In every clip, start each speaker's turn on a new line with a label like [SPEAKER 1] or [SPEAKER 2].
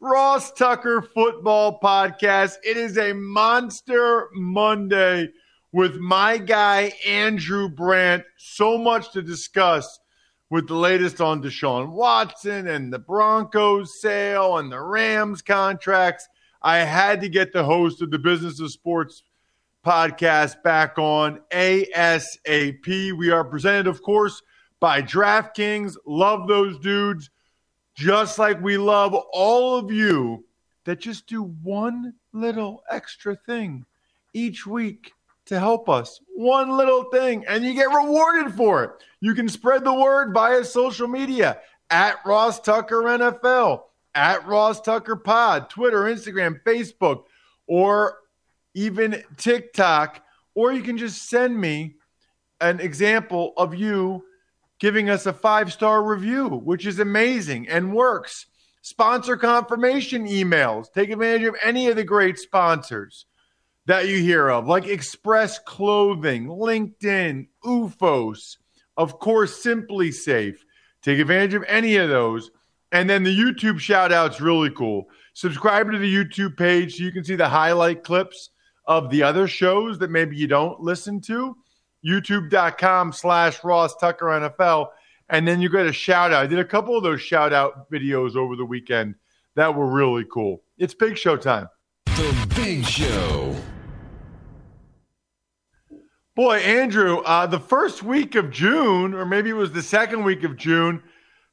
[SPEAKER 1] Ross Tucker Football Podcast. It is a monster Monday with my guy, Andrew Brandt. So much to discuss with the latest on Deshaun Watson and the Broncos sale and the Rams contracts. I had to get the host of the Business of Sports podcast back on ASAP. We are presented, of course, by DraftKings. Love those dudes just like we love all of you that just do one little extra thing each week to help us. One little thing, and you get rewarded for it. You can spread the word via social media at Ross Tucker NFL, at Ross Tucker Pod, Twitter, Instagram, Facebook, or even TikTok. Or you can just send me an example of you giving us a five star review, which is amazing and works. Sponsor confirmation emails. Take advantage of any of the great sponsors that you hear of, like Express Clothing, LinkedIn, UFOS, of course, SimpliSafe. Take advantage of any of those. And then the YouTube shout out's really cool. Subscribe to the YouTube page so you can see the highlight clips of the other shows that maybe you don't listen to youtube.com slash Ross Tucker NFL. And then you get a shout out. I did a couple of those shout out videos over the weekend that were really cool. It's Big Show time.
[SPEAKER 2] The Big Show.
[SPEAKER 1] Boy, Andrew, uh, the first week of June, or maybe it was the second week of June,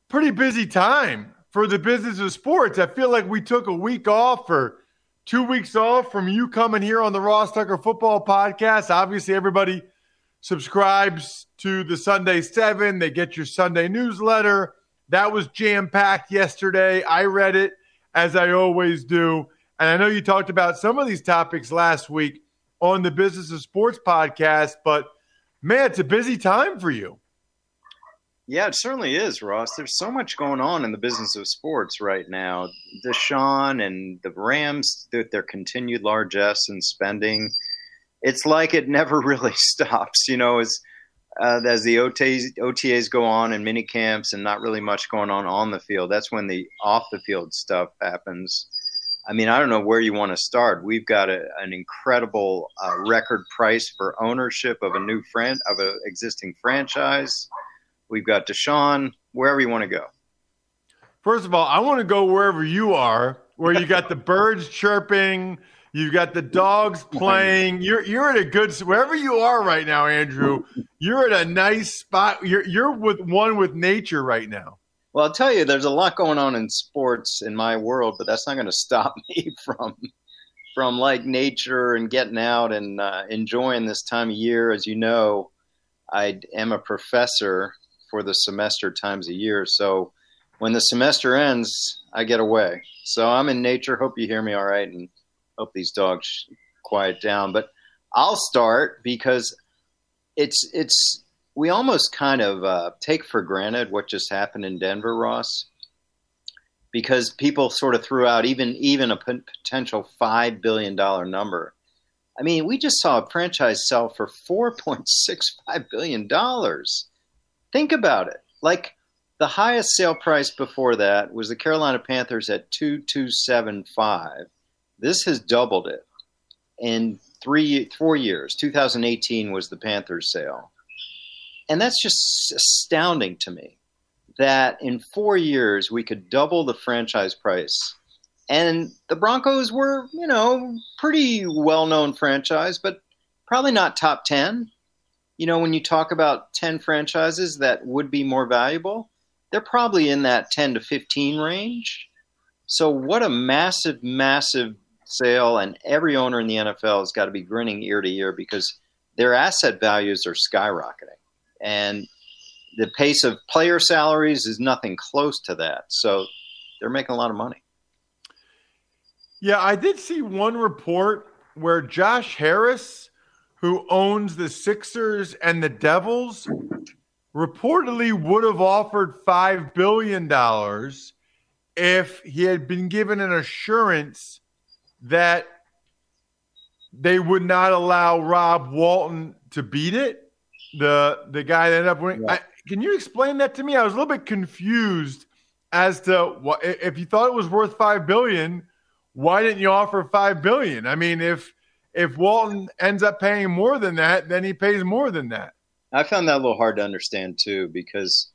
[SPEAKER 1] pretty busy time for the business of sports. I feel like we took a week off or two weeks off from you coming here on the Ross Tucker Football Podcast. Obviously, everybody – subscribes to the Sunday Seven. They get your Sunday newsletter. That was jam packed yesterday. I read it as I always do. And I know you talked about some of these topics last week on the Business of Sports podcast, but man, it's a busy time for you.
[SPEAKER 3] Yeah, it certainly is, Ross. There's so much going on in the business of sports right now. Deshaun and the Rams, their, their continued largesse in spending it's like it never really stops. You know, as uh, as the OTAs, OTAs go on and mini camps and not really much going on on the field. That's when the off the field stuff happens. I mean, I don't know where you want to start. We've got a, an incredible uh, record price for ownership of a new friend of an existing franchise. We've got Deshaun. Wherever you want to go.
[SPEAKER 1] First of all, I want to go wherever you are, where you got the birds chirping, You've got the dogs playing. You're you're at a good wherever you are right now, Andrew. You're at a nice spot. You're you're with one with nature right now.
[SPEAKER 3] Well, I'll tell you, there's a lot going on in sports in my world, but that's not going to stop me from from like nature and getting out and uh, enjoying this time of year. As you know, I am a professor for the semester times a year, so when the semester ends, I get away. So I'm in nature. Hope you hear me all right and hope these dogs quiet down. But I'll start because it's it's we almost kind of uh, take for granted what just happened in Denver, Ross, because people sort of threw out even even a p- potential five billion dollar number. I mean, we just saw a franchise sell for four point six five billion dollars. Think about it. Like the highest sale price before that was the Carolina Panthers at 2275. This has doubled it in three, four years. 2018 was the Panthers sale. And that's just astounding to me that in four years we could double the franchise price. And the Broncos were, you know, pretty well known franchise, but probably not top 10. You know, when you talk about 10 franchises that would be more valuable, they're probably in that 10 to 15 range. So, what a massive, massive sale. And every owner in the NFL has got to be grinning ear to ear because their asset values are skyrocketing. And the pace of player salaries is nothing close to that. So, they're making a lot of money.
[SPEAKER 1] Yeah, I did see one report where Josh Harris, who owns the Sixers and the Devils, reportedly would have offered $5 billion if he had been given an assurance that they would not allow Rob Walton to beat it. The the guy that ended up winning. I, can you explain that to me? I was a little bit confused as to what if you thought it was worth five billion, why didn't you offer five billion? I mean, if if Walton ends up paying more than that, then he pays more than that.
[SPEAKER 3] I found that a little hard to understand too because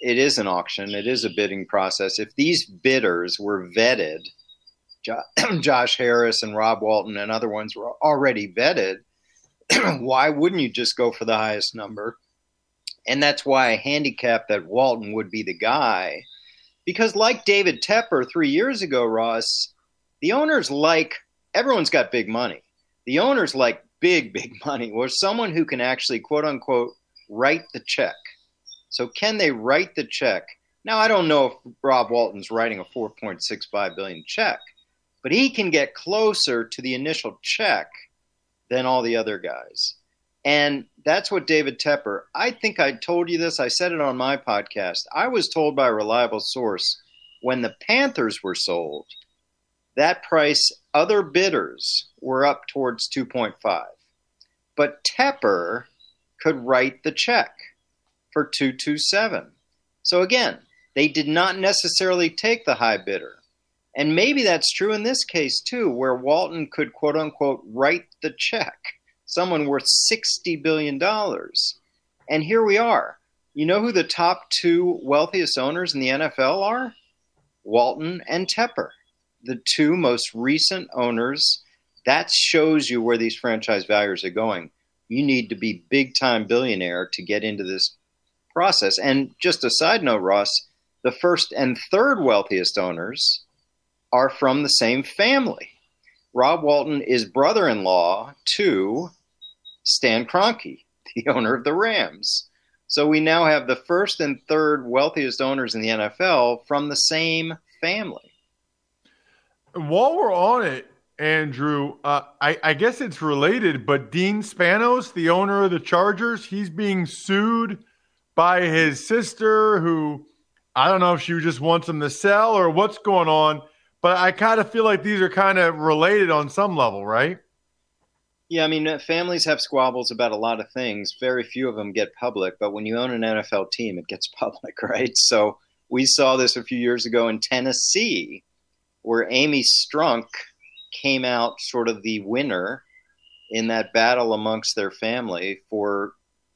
[SPEAKER 3] it is an auction, it is a bidding process. If these bidders were vetted, Josh Harris and Rob Walton and other ones were already vetted, why wouldn't you just go for the highest number? And that's why I handicapped that Walton would be the guy. Because, like David Tepper three years ago, Ross, the owners like everyone's got big money. The owners like big, big money, or someone who can actually, quote unquote, write the check. So, can they write the check? Now, I don't know if Rob Walton's writing a 4.65 billion check, but he can get closer to the initial check than all the other guys. And that's what David Tepper, I think I told you this, I said it on my podcast. I was told by a reliable source when the Panthers were sold, that price, other bidders were up towards 2.5. But Tepper could write the check for 227. So again, they did not necessarily take the high bidder. And maybe that's true in this case too, where Walton could quote unquote write the check, someone worth $60 billion. And here we are. You know who the top two wealthiest owners in the NFL are? Walton and Tepper, the two most recent owners. That shows you where these franchise values are going. You need to be big time billionaire to get into this process. And just a side note, Ross, the first and third wealthiest owners are from the same family. Rob Walton is brother in law to Stan Kroenke, the owner of the Rams. So we now have the first and third wealthiest owners in the NFL from the same family.
[SPEAKER 1] While we're on it, Andrew, uh, I, I, guess it's related, but Dean Spanos, the owner of the Chargers, he's being sued by his sister, who I don't know if she just wants him to sell or what's going on. But I kind of feel like these are kind of related on some level, right?
[SPEAKER 3] Yeah, I mean, families have squabbles about a lot of things. Very few of them get public, but when you own an NFL team, it gets public, right? So we saw this a few years ago in Tennessee, where Amy Strunk came out sort of the winner in that battle amongst their family for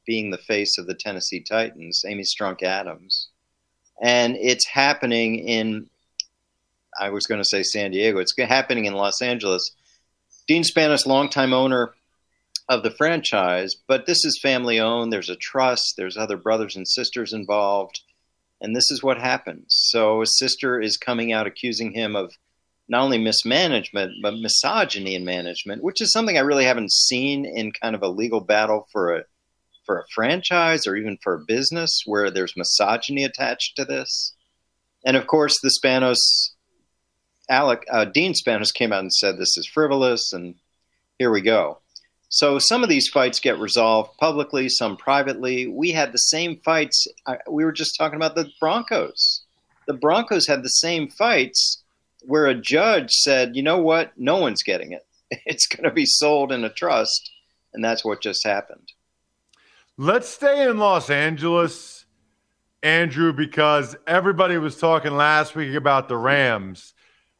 [SPEAKER 3] being the face of the Tennessee Titans, Amy Strunk Adams. And it's happening in I was going to say San Diego. It's happening in Los Angeles. Dean Spanos, longtime owner of the franchise, but this is family owned. There's a trust. There's other brothers and sisters involved, and this is what happens. So his sister is coming out accusing him of not only mismanagement but misogyny in management, which is something I really haven't seen in kind of a legal battle for a for a franchise or even for a business where there's misogyny attached to this. And of course, the Spanos Alec uh, Dean Spanos came out and said this is frivolous, and here we go. So some of these fights get resolved publicly, some privately. We had the same fights. Uh, we were just talking about the Broncos. The Broncos had the same fights where a judge said, "You know what? No one's getting it. It's going to be sold in a trust," and that's what just happened.
[SPEAKER 1] Let's stay in Los Angeles Andrew, because everybody was talking last week about the Rams.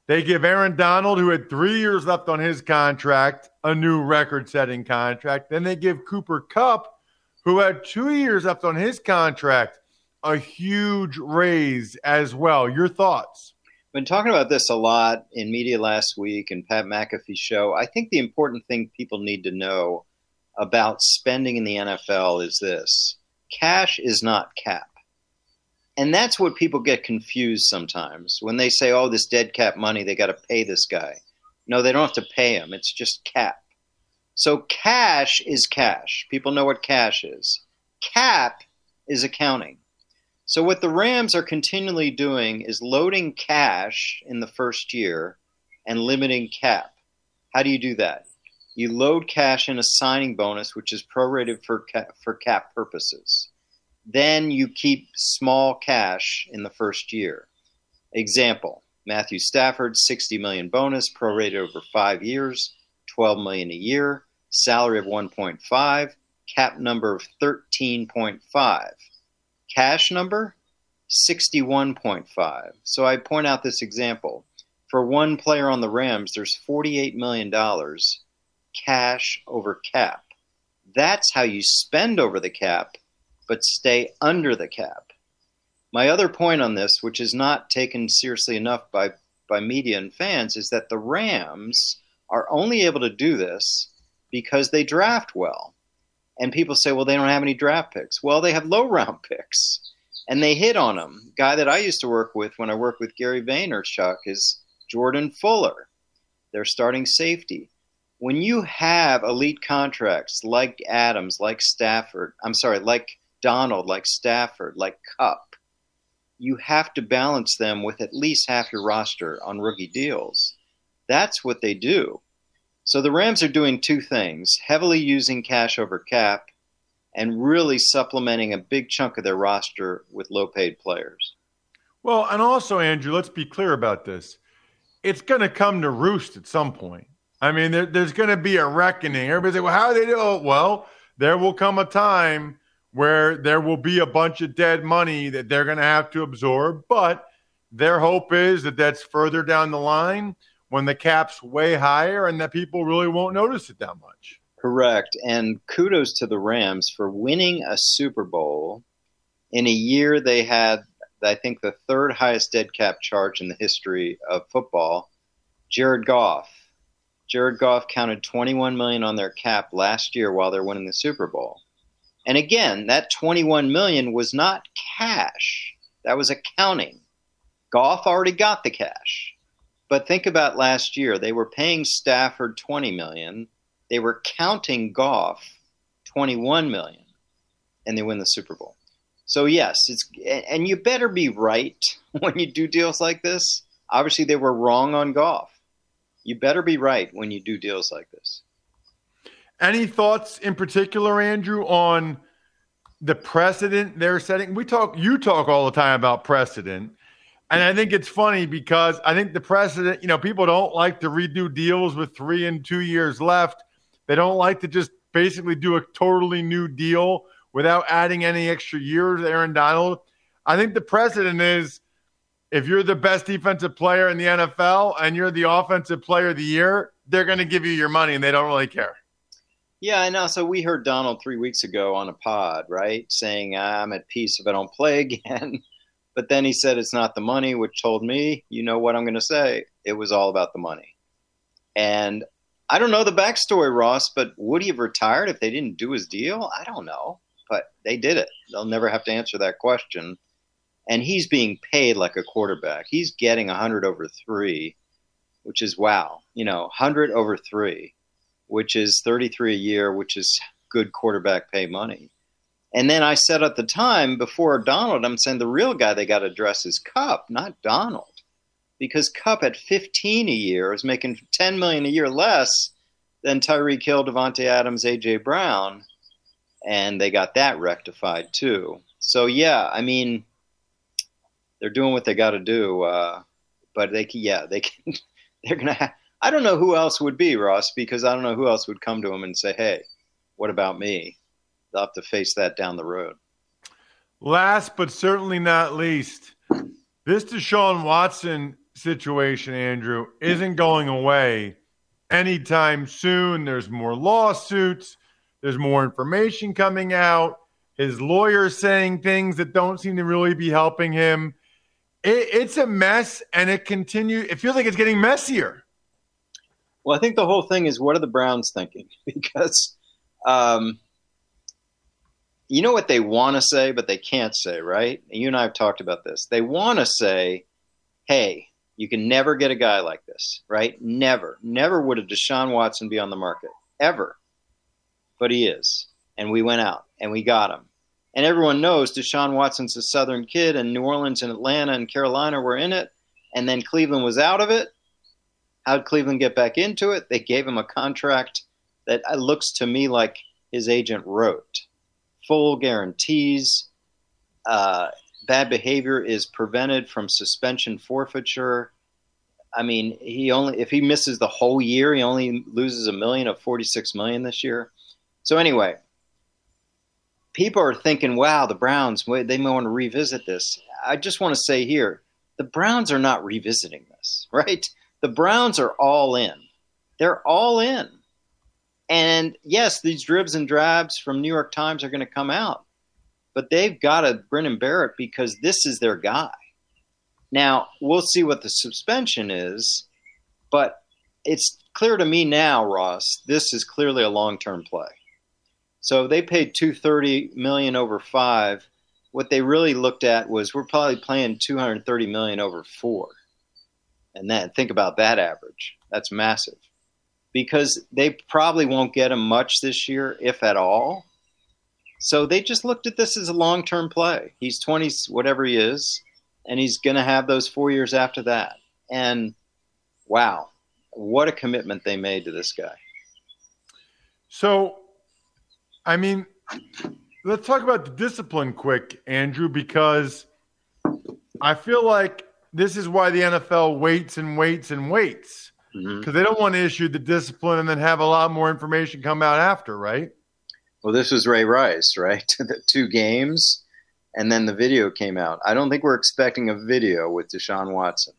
[SPEAKER 1] They give Aaron Donald, who had three years left on his contract, a new record setting contract. Then they give Cooper Kupp, who had two years left on his contract, a huge raise as well. Your thoughts?
[SPEAKER 3] Been talking about this a lot in media last week and Pat McAfee's show. I think the important thing people need to know about spending in the NFL is this cash is not cap. And that's what people get confused sometimes when they say, oh, this dead cap money, they got to pay this guy. No, they don't have to pay him, it's just cap. So cash is cash. People know what cash is. Cap is accounting. So what the Rams are continually doing is loading cash in the first year and limiting cap. How do you do that? You load cash in a signing bonus, which is prorated for cap, for cap purposes. Then you keep small cash in the first year. Example: Matthew Stafford, 60 million bonus, prorated over five years, 12 million a year, salary of 1.5, cap number of 13.5 cash number 61.5 so i point out this example. For one player on the rams there's $48 million cash over cap. That's how you spend over the cap but stay under the cap my other point on this which is not taken seriously enough by by media and fans is that the rams are only able to do this because they draft well and people say, well, they don't have any draft picks. Well, they have low round picks, and they hit on them. Guy that I used to work with when I worked with Gary Vaynerchuk is Jordan Fuller. Their starting safety. When you have elite contracts like Adams, like Stafford, I'm sorry, like Donald, like Stafford, like Kupp, you have to balance them with at least half your roster on rookie deals. That's what they do. So the Rams are doing two things heavily using cash over cap and really supplementing a big chunk of their roster with low paid players.
[SPEAKER 1] Well, and also, Andrew, let's be clear about this. It's going to come to roost at some point. I mean, there, there's going to be a reckoning. Everybody's like, well, how do they do it? Well, there will come a time where there will be a bunch of dead money that they're going to have to absorb. But their hope is that that's further down the line when the cap's way higher and that people really won't notice it that much.
[SPEAKER 3] Correct. And kudos to the Rams for winning a Super Bowl in a year they had, I think, the third highest dead cap charge in the history of football. Jared Goff. Jared Goff counted 21 million on their cap last year while they're winning the Super Bowl. And again, that 21 million was not cash. That was accounting. Goff already got the cash. But think about last year. They were paying Stafford 20 million. They were counting Goff 21 million and they win the Super Bowl. So yes, it's and you better be right when you do deals like this. Obviously they were wrong on Goff. You better be right when you do deals like this.
[SPEAKER 1] Any thoughts in particular, Andrew, on the precedent they're setting? We talk you talk all the time about precedent. And I think it's funny because I think the precedent, you know, people don't like to redo deals with three and two years left. They don't like to just basically do a totally new deal without adding any extra years, Aaron Donald. I think the precedent is if you're the best defensive player in the NFL and you're the offensive player of the year, they're going to give you your money and they don't really care.
[SPEAKER 3] Yeah, I know. So we heard Donald three weeks ago on a pod, right, saying, I'm at peace if I don't play again. But then he said it's not the money, which told me, you know what I'm going to say. It was all about the money. And I don't know the backstory, Ross, but would he have retired if they didn't do his deal? I don't know. But they did it. They'll never have to answer that question. And he's being paid like a quarterback. He's getting 100 over three, which is wow. You know, 100 over three, which is 33 a year, which is good quarterback pay money. And then I said at the time before Donald, I'm saying the real guy they got to address is Kupp, not Donald, because Kupp at 15 a year is making 10 million a year less than Tyreek Hill, Davante Adams, AJ Brown, and they got that rectified too. So yeah, I mean, they're doing what they got to do, uh, but they yeah, they can. They're gonna. Have, I don't know who else would be Ross because I don't know who else would come to him and say, "Hey, what about me?" they'll have to face that down the road.
[SPEAKER 1] Last but certainly not least, this Deshaun Watson situation, Andrew, isn't going away anytime soon. There's more lawsuits, there's more information coming out. His lawyers saying things that don't seem to really be helping him. It, it's a mess, and it continues. It feels like it's getting messier.
[SPEAKER 3] Well, I think the whole thing is what are the Browns thinking? Because um, you know what they want to say, but they can't say, right? You and I have talked about this. They want to say, hey, you can never get a guy like this, right? Never. Never would a Deshaun Watson be on the market, ever. But he is. And we went out and we got him. And everyone knows Deshaun Watson's a Southern kid, and New Orleans and Atlanta and Carolina were in it. And then Cleveland was out of it. How'd Cleveland get back into it? They gave him a contract that looks to me like his agent wrote full guarantees. Uh, bad behavior is prevented from suspension forfeiture. I mean, he only if he misses the whole year, he only loses a million of 46 million this year. So anyway, people are thinking, "Wow, the Browns, they may want to revisit this." I just want to say here, the Browns are not revisiting this, right? The Browns are all in. They're all in. And yes, these dribs and drabs from New York Times are going to come out, but they've got a Brendan Barrett because this is their guy. Now, we'll see what the suspension is, but it's clear to me now, Ross, this is clearly a long-term play. So they paid 230 million over 5. What they really looked at was we're probably playing 230 million over 4. And then think about that average. That's massive because they probably won't get him much this year, if at all. So they just looked at this as a long term play. He's 20, whatever he is, and he's going to have those four years after that. And wow, what a commitment they made to this guy.
[SPEAKER 1] So, I mean, let's talk about the discipline quick, Andrew, because I feel like this is why the NFL waits and waits and waits because mm-hmm. they don't want to issue the discipline and then have a lot more information come out after, right?
[SPEAKER 3] Well, this was Ray Rice, right? the two games, and then the video came out. I don't think we're expecting a video with Deshaun Watson,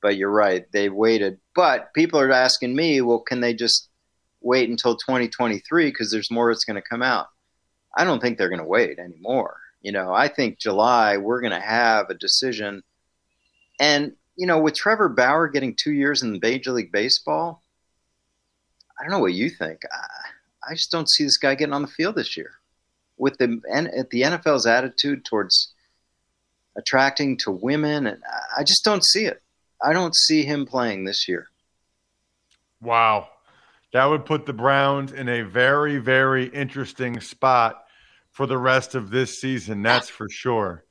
[SPEAKER 3] but you're right. They waited. But people are asking me, well, can they just wait until 2023 because there's more that's going to come out? I don't think they're going to wait anymore. You know, I think July we're going to have a decision. And you know, with Trevor Bauer getting two years in Major League Baseball, I don't know what you think. I, I just don't see this guy getting on the field this year. With the the NFL's attitude towards attracting to women, and I just don't see it. I don't see him playing this year.
[SPEAKER 1] Wow. That would put the Browns in a very, very interesting spot for the rest of this season. That's for sure.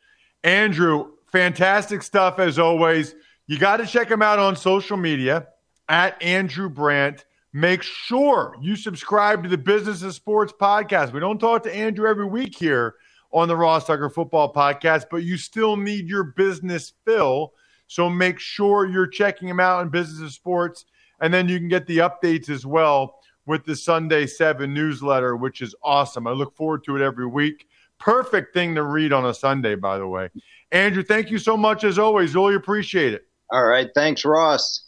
[SPEAKER 1] Andrew, fantastic stuff as always. You got to check him out on social media at Andrew Brandt. Make sure you subscribe to the Business of Sports podcast. We don't talk to Andrew every week here on the Ross Tucker Football Podcast, but you still need your business fill. So make sure you're checking him out in Business of Sports. And then you can get the updates as well with the Sunday 7 newsletter, which is awesome. I look forward to it every week. Perfect thing to read on a Sunday, by the way. Andrew, thank you so much as always. Really appreciate it.
[SPEAKER 3] All right. Thanks, Ross.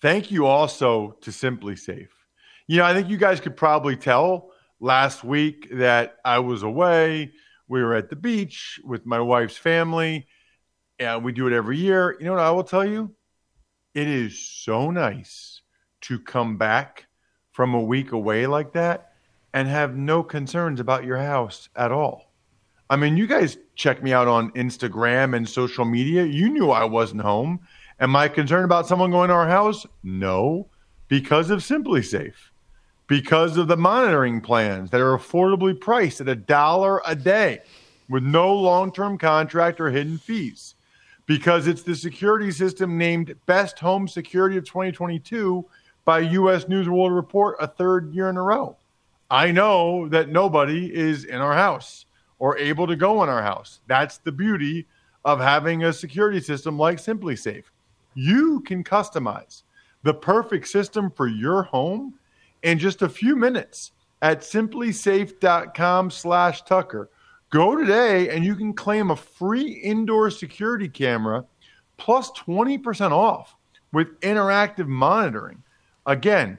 [SPEAKER 1] Thank you also to SimpliSafe. You know, I think you guys could probably tell last week that I was away. We were at the beach with my wife's family, and we do it every year. You know what I will tell you? It is so nice to come back from a week away like that and have no concerns about your house at all. I mean, you guys check me out on Instagram and social media. You knew I wasn't home. Am I concerned about someone going to our house? No, because of SimpliSafe, because of the monitoring plans that are affordably priced at a dollar a day with no long term contract or hidden fees, because it's the security system named Best Home Security of 2022 by U.S. News World Report a third year in a row. I know that nobody is in our house or able to go in our house. That's the beauty of having a security system like SimpliSafe. You can customize the perfect system for your home in just a few minutes at simplisafe.com slash Tucker Go today and you can claim a free indoor security camera plus 20% off with interactive monitoring. Again,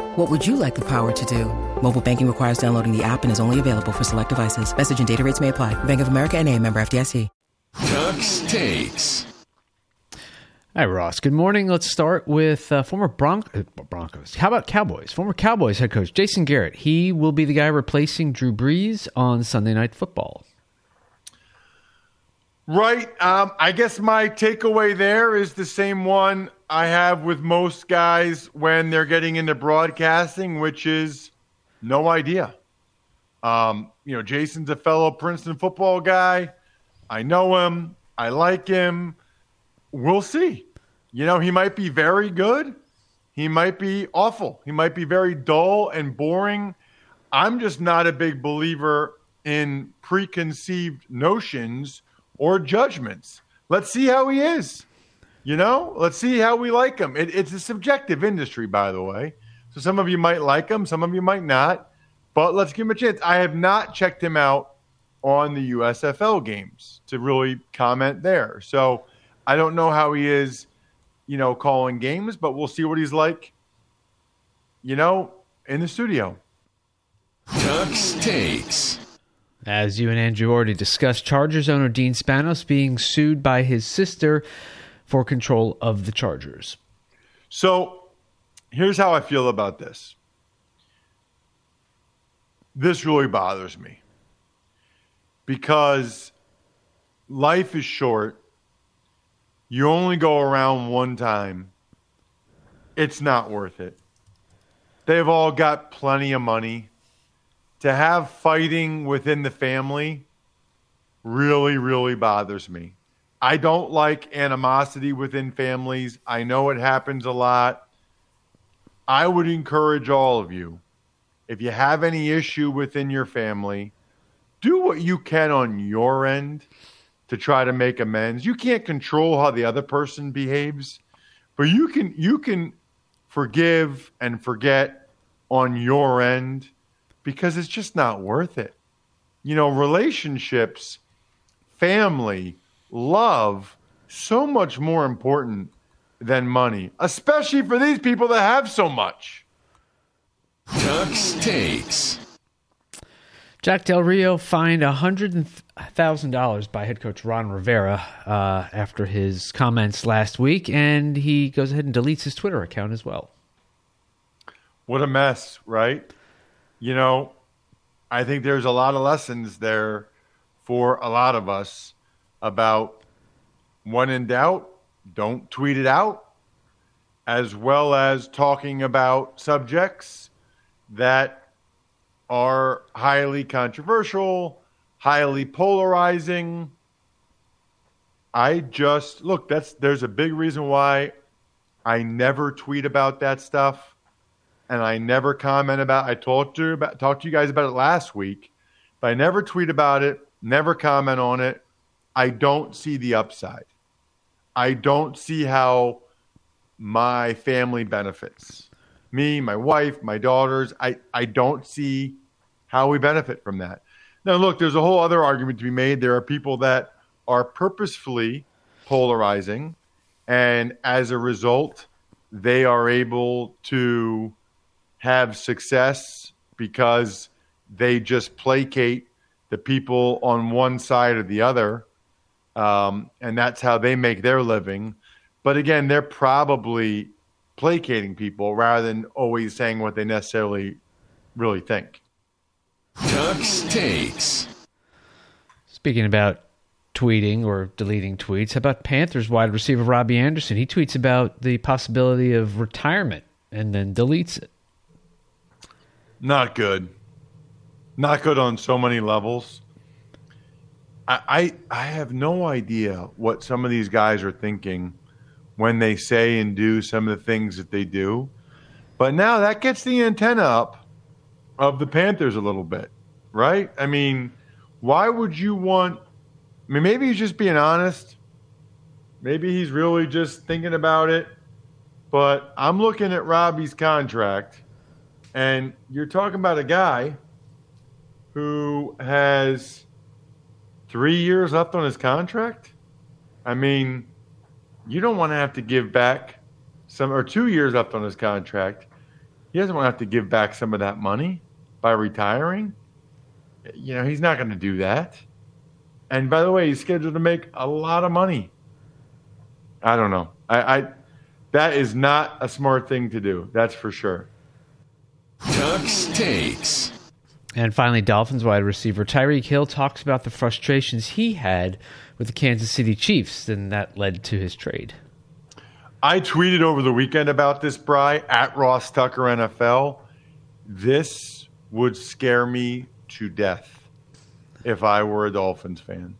[SPEAKER 4] What would you like the power to do? Mobile banking requires downloading the app and is only available for select devices. Message and data rates may apply. Bank of America and a member FDIC.
[SPEAKER 2] Tuck's takes.
[SPEAKER 5] Hi, Ross. Good morning. Let's start with uh, former Bron- uh, Broncos. How about Cowboys? Former Cowboys head coach Jason Garrett. He will be the guy replacing Drew Brees on Sunday Night Football.
[SPEAKER 1] Right. Um, I guess my takeaway there is the same one I have with most guys when they're getting into broadcasting, which is no idea. Um, you know, Jason's a fellow Princeton football guy. I know him. I like him. We'll see. You know, he might be very good. He might be awful. He might be very dull and boring. I'm just not a big believer in preconceived notions or judgments. Let's see how he is. You know, let's see how we like him. It, it's a subjective industry, by the way. So some of you might like him, some of you might not. But let's give him a chance. I have not checked him out on the USFL games to really comment there. So I don't know how he is, you know, calling games, but we'll see what he's like, you know, in the studio.
[SPEAKER 2] Tuck's takes.
[SPEAKER 5] As you and Andrew already discussed, Chargers owner Dean Spanos being sued by his sister for control of the Chargers.
[SPEAKER 1] So here's how I feel about this. This really bothers me because life is short. You only go around one time. It's not worth it. They've all got plenty of money. To have fighting within the family really, really bothers me. I don't like animosity within families. I know it happens a lot. I would encourage all of you if you have any issue within your family, do what you can on your end to try to make amends. You can't control how the other person behaves, but you can you can forgive and forget on your end because it's just not worth it. You know, relationships, family, love, so much more important than money, especially for these people that have so much.
[SPEAKER 2] Tuck's takes.
[SPEAKER 5] Jack Del Rio fined $100,000 by head coach Ron Rivera uh, after his comments last week, and he goes ahead and deletes his Twitter account as well.
[SPEAKER 1] What a mess, right? You know, I think there's a lot of lessons there for a lot of us about when in doubt, don't tweet it out, as well as talking about subjects that are highly controversial, highly polarizing. I just look, that's there's a big reason why I never tweet about that stuff and I never comment about I talked to about talked to you guys about it last week, but I never tweet about it, never comment on it. I don't see the upside. I don't see how my family benefits. Me, my wife, my daughters, I, I don't see how we benefit from that. Now, look, there's a whole other argument to be made. There are people that are purposefully polarizing, and as a result, they are able to have success because they just placate the people on one side or the other, um, and that's how they make their living. But again, they're probably placating people rather than always saying what they necessarily really think.
[SPEAKER 2] Tuck's takes.
[SPEAKER 5] Speaking about tweeting or deleting tweets, how about Panthers wide receiver Robbie Anderson? He tweets about the possibility of retirement and then deletes it.
[SPEAKER 1] Not good. Not good on so many levels. I, I have no idea what some of these guys are thinking when they say and do some of the things that they do. But now that gets the antenna up of the Panthers a little bit, right? I mean, why would you want? I mean, maybe he's just being honest. Maybe he's really just thinking about it. But I'm looking at Robbie's contract, and you're talking about a guy who has three years left on his contract. I mean, you don't want to have to give back some, or two years left on his contract. He doesn't want to have to give back some of that money by retiring. You know, he's not going to do that. And by the way, he's scheduled to make a lot of money. I don't know. I, I that is not a smart thing to do. That's for sure.
[SPEAKER 2] Tuck's takes.
[SPEAKER 5] And finally, Dolphins wide receiver Tyreek Hill talks about the frustrations he had with the Kansas City Chiefs, and that led to his trade.
[SPEAKER 1] I tweeted over the weekend about this, Bry, at Ross Tucker NFL. This would scare me to death if I were a Dolphins fan.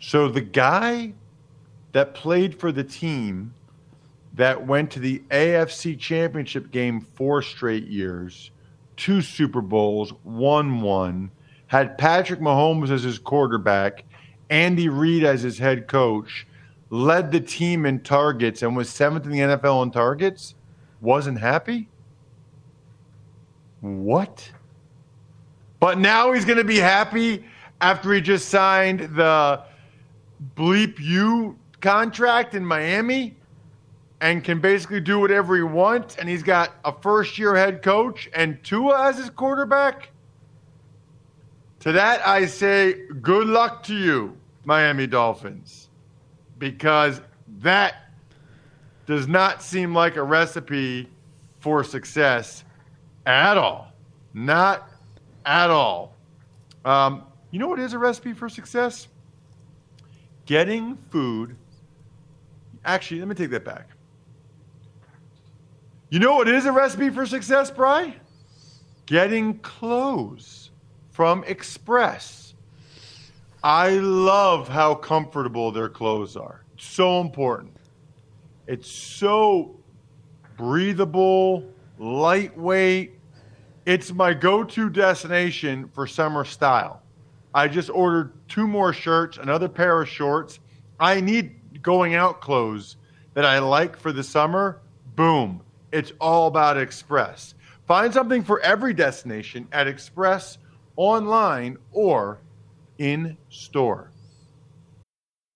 [SPEAKER 1] So the guy that played for the team that went to the AFC Championship game four straight years, two Super Bowls, won one, had Patrick Mahomes as his quarterback, Andy Reid as his head coach, led the team in targets and was seventh in the NFL in targets, wasn't happy? What? But now he's going to be happy after he just signed the bleep you contract in Miami and can basically do whatever he wants. And he's got a first year head coach and Tua as his quarterback. To that, I say, good luck to you, Miami Dolphins, because that does not seem like a recipe for success at all. Not at all. Um, you know what is a recipe for success? Getting food. Actually, let me take that back. You know what is a recipe for success, Bry? Getting clothes from Express. I love how comfortable their clothes are. It's so important. It's so breathable, lightweight. It's my go to destination for summer style. I just ordered two more shirts, another pair of shorts. I need going out clothes that I like for the summer. Boom. It's all about Express. Find something for every destination at Express online or in store.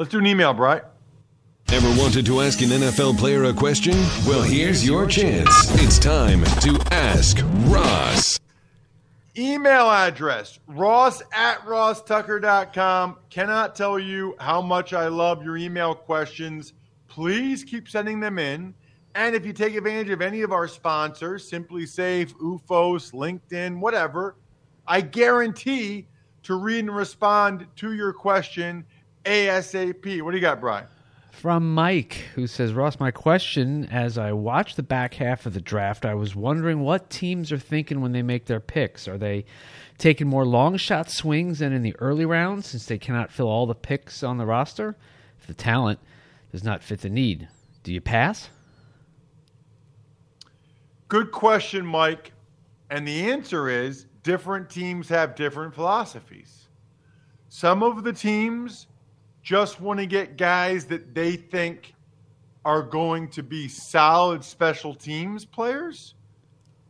[SPEAKER 1] Let's do an email, Bright.
[SPEAKER 2] Ever wanted to ask an NFL player a question? Well, here's your chance. It's time to ask Ross.
[SPEAKER 1] Email address ross at rosstucker.com. Cannot tell you how much I love your email questions. Please keep sending them in. And if you take advantage of any of our sponsors, SimpliSafe, UFOS, LinkedIn, whatever, I guarantee to read and respond to your question ASAP. What do you got, Brian?
[SPEAKER 5] From Mike, who says, Ross, my question as I watched the back half of the draft, I was wondering what teams are thinking when they make their picks. Are they taking more long shot swings than in the early rounds since they cannot fill all the picks on the roster? If the talent does not fit the need, do you pass?
[SPEAKER 1] Good question, Mike. And the answer is different teams have different philosophies. Some of the teams just want to get guys that they think are going to be solid special teams players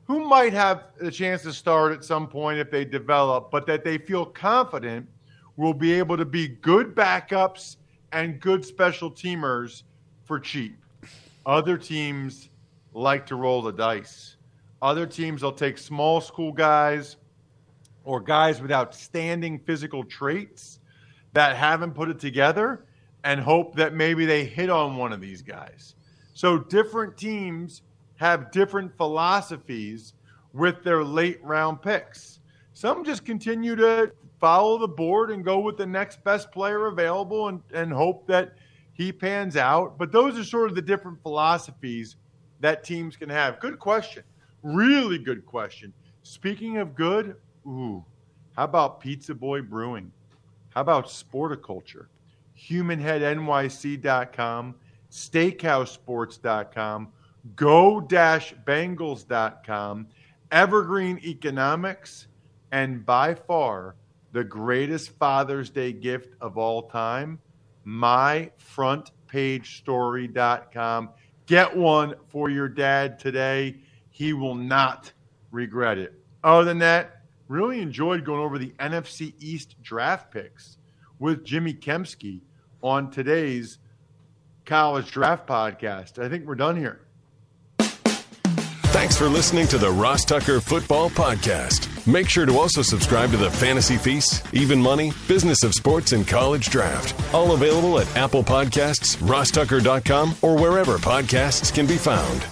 [SPEAKER 1] who might have a chance to start at some point if they develop, but that they feel confident will be able to be good backups and good special teamers for cheap. Other teams like to roll the dice. Other teams will take small school guys or guys with outstanding physical traits that haven't put it together and hope that maybe they hit on one of these guys. So different teams have different philosophies with their late round picks. Some just continue to follow the board and go with the next best player available and, and hope that he pans out. But those are sort of the different philosophies that teams can have. Good question. Really good question. Speaking of good, ooh, how about Pizza Boy Brewing? How about Sporticulture? HumanHeadNYC.com, SteakhouseSports.com, Go-Bengals.com, Evergreen Economics, and by far the greatest Father's Day gift of all time, MyFrontPageStory.com. Get one for your dad today. He will not regret it. Other than that, really enjoyed going over the NFC East draft picks with Jimmy Kempski on today's college draft podcast. I think we're done here.
[SPEAKER 2] Thanks for listening to the Ross Tucker Football Podcast. Make sure to also subscribe to the Fantasy Feast, Even Money, Business of Sports, and College Draft. All available at Apple Podcasts, rosstucker.com, or wherever podcasts can be found.